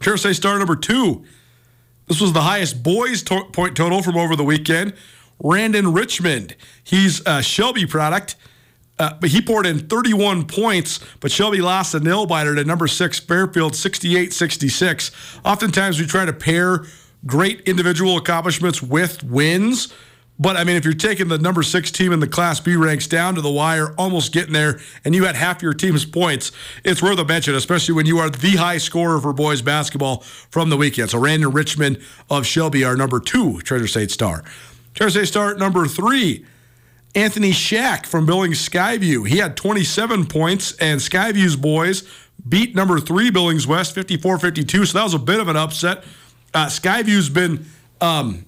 Kearsay star number two. This was the highest boys to- point total from over the weekend. Randon Richmond. He's a Shelby product. Uh, but he poured in 31 points, but Shelby lost a nail biter to number six Fairfield 68 66. Oftentimes we try to pair great individual accomplishments with wins. But I mean, if you're taking the number six team in the Class B ranks down to the wire, almost getting there, and you had half your team's points, it's worth a mention, especially when you are the high scorer for boys basketball from the weekend. So Randon Richmond of Shelby, our number two Treasure State star. Treasure State star number three, Anthony Shack from Billings Skyview. He had 27 points, and Skyview's boys beat number three Billings West 54 52. So that was a bit of an upset. Uh, Skyview's been, um,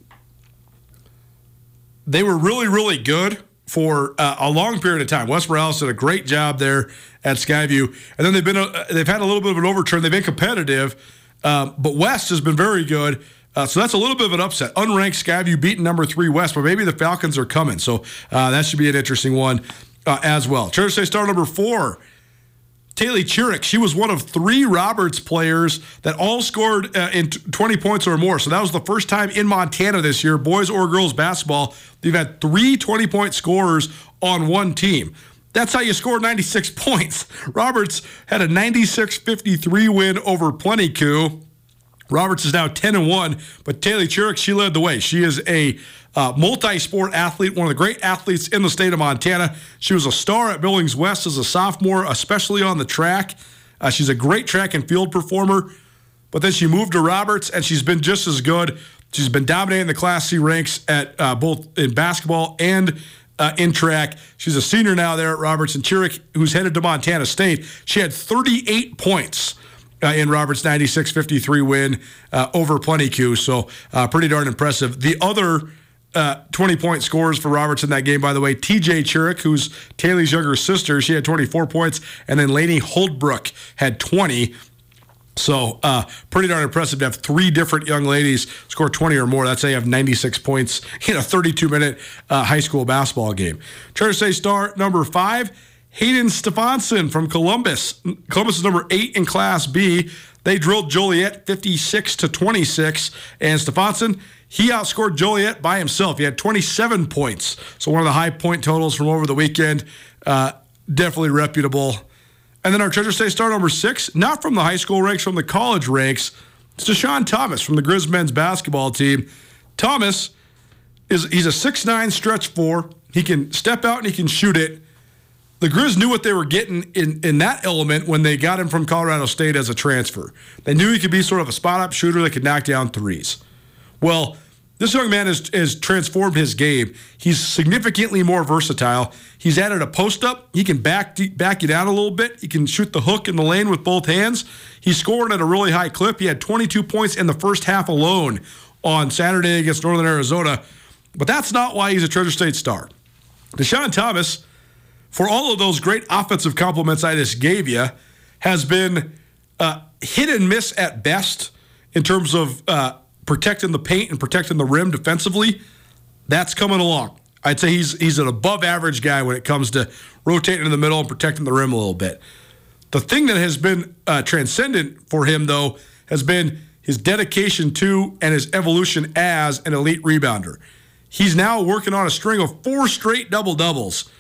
they were really, really good for uh, a long period of time. West Morales did a great job there at Skyview, and then they've been a, they've had a little bit of an overturn. They've been competitive, um, but West has been very good. Uh, so that's a little bit of an upset. Unranked Skyview beating number three West, but maybe the Falcons are coming. So uh, that should be an interesting one uh, as well. Treasure State star number four, Taylor Chirick. She was one of three Roberts players that all scored uh, in 20 points or more. So that was the first time in Montana this year, boys or girls basketball, they've had three 20 point scorers on one team. That's how you score 96 points. Roberts had a 96 53 win over Plenty Coups. Roberts is now 10 and 1, but Taylor Chirick, she led the way. She is a uh, multi sport athlete, one of the great athletes in the state of Montana. She was a star at Billings West as a sophomore, especially on the track. Uh, she's a great track and field performer, but then she moved to Roberts and she's been just as good. She's been dominating the Class C ranks at uh, both in basketball and uh, in track. She's a senior now there at Roberts. And Chirick, who's headed to Montana State, she had 38 points uh, in Roberts' 96 53 win uh, over Plenty Coups. So, uh, pretty darn impressive. The other uh, 20 point scores for Roberts in that game, by the way, TJ Chirick, who's Taylor's younger sister, she had 24 points, and then Lainey Holdbrook had 20. So, uh, pretty darn impressive to have three different young ladies score 20 or more. That's how have 96 points in a 32 minute uh, high school basketball game. Treasure State star number five, Hayden Stefansson from Columbus. Columbus is number eight in Class B. They drilled Joliet 56 to 26, and Stefansson he outscored Joliet by himself. He had 27 points, so one of the high point totals from over the weekend. Uh, definitely reputable. And then our Treasure State star number six, not from the high school ranks, from the college ranks, it's Deshaun Thomas from the Grizz men's basketball team. Thomas is he's a six nine stretch four. He can step out and he can shoot it. The Grizz knew what they were getting in, in that element when they got him from Colorado State as a transfer. They knew he could be sort of a spot up shooter that could knock down threes. Well, this young man has, has transformed his game. He's significantly more versatile. He's added a post up. He can back back you down a little bit. He can shoot the hook in the lane with both hands. He's scoring at a really high clip. He had 22 points in the first half alone on Saturday against Northern Arizona. But that's not why he's a Treasure State star. Deshaun Thomas, for all of those great offensive compliments I just gave you, has been uh, hit and miss at best in terms of. Uh, protecting the paint and protecting the rim defensively, that's coming along. I'd say he's he's an above average guy when it comes to rotating in the middle and protecting the rim a little bit. The thing that has been uh, transcendent for him, though, has been his dedication to and his evolution as an elite rebounder. He's now working on a string of four straight double doubles.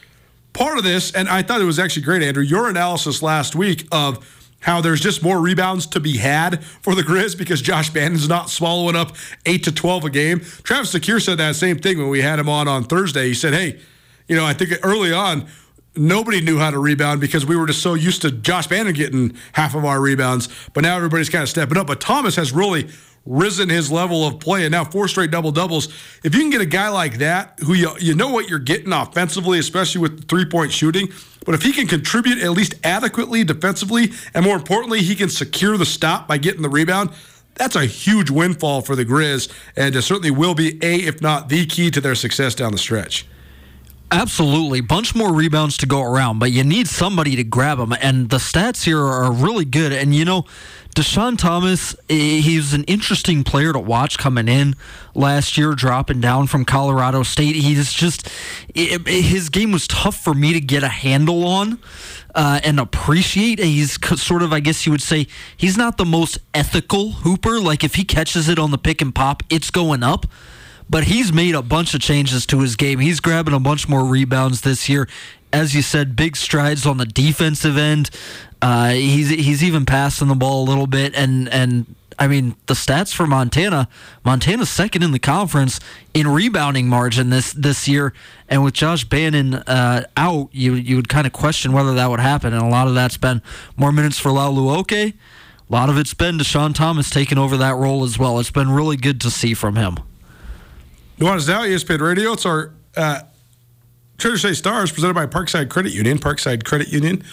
Part of this, and I thought it was actually great, Andrew, your analysis last week of how there's just more rebounds to be had for the Grizz because Josh Bannon's not swallowing up 8 to 12 a game. Travis DeCuire said that same thing when we had him on on Thursday. He said, hey, you know, I think early on, nobody knew how to rebound because we were just so used to Josh Bannon getting half of our rebounds. But now everybody's kind of stepping up. But Thomas has really risen his level of play and now four straight double doubles. If you can get a guy like that who you, you know what you're getting offensively, especially with three point shooting, but if he can contribute at least adequately defensively, and more importantly, he can secure the stop by getting the rebound, that's a huge windfall for the Grizz, and it certainly will be a, if not the key to their success down the stretch. Absolutely. Bunch more rebounds to go around, but you need somebody to grab them. And the stats here are really good. And, you know, Deshaun Thomas, he's an interesting player to watch coming in last year, dropping down from Colorado State. He's just, his game was tough for me to get a handle on. Uh, and appreciate. He's sort of, I guess you would say, he's not the most ethical hooper. Like if he catches it on the pick and pop, it's going up but he's made a bunch of changes to his game. He's grabbing a bunch more rebounds this year. As you said, big strides on the defensive end. Uh, he's he's even passing the ball a little bit, and and I mean the stats for Montana. Montana's second in the conference in rebounding margin this this year, and with Josh Bannon uh, out, you you would kind of question whether that would happen. And a lot of that's been more minutes for Laolu Oke. A lot of it's been Deshaun Thomas taking over that role as well. It's been really good to see from him. Nuanez Now, ESPN Radio. It's our uh, Treasure State Stars presented by Parkside Credit Union. Parkside Credit Union,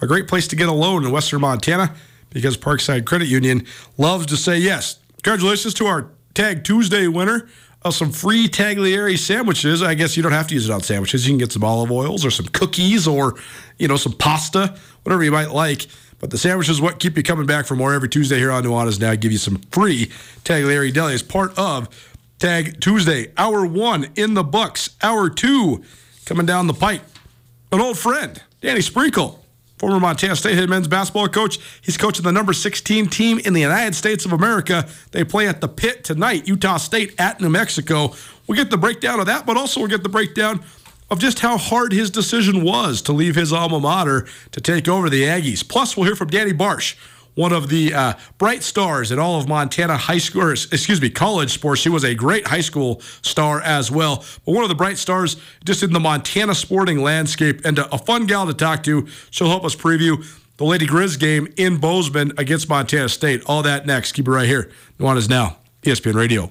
a great place to get a loan in Western Montana because Parkside Credit Union loves to say yes. Congratulations to our Tag Tuesday winner of some free Taglieri sandwiches. I guess you don't have to use it on sandwiches. You can get some olive oils or some cookies or, you know, some pasta, whatever you might like. But the sandwiches what keep you coming back for more every Tuesday here on Nuanez Now. Give you some free Taglieri Deli as part of Tag Tuesday. Hour one in the books. Hour two coming down the pipe. An old friend, Danny Sprinkle, former Montana State head men's basketball coach. He's coaching the number 16 team in the United States of America. They play at the pit tonight, Utah State at New Mexico. We'll get the breakdown of that, but also we'll get the breakdown of just how hard his decision was to leave his alma mater to take over the Aggies. Plus, we'll hear from Dani Bartsch one of the uh, bright stars in all of Montana high school, or, excuse me, college sports. She was a great high school star as well, but one of the bright stars just in the Montana sporting landscape and a, a fun gal to talk to. She'll help us preview the Lady Grizz game in Bozeman against Montana State. All that next. Keep it right here. Nuanez Now, ESPN Radio.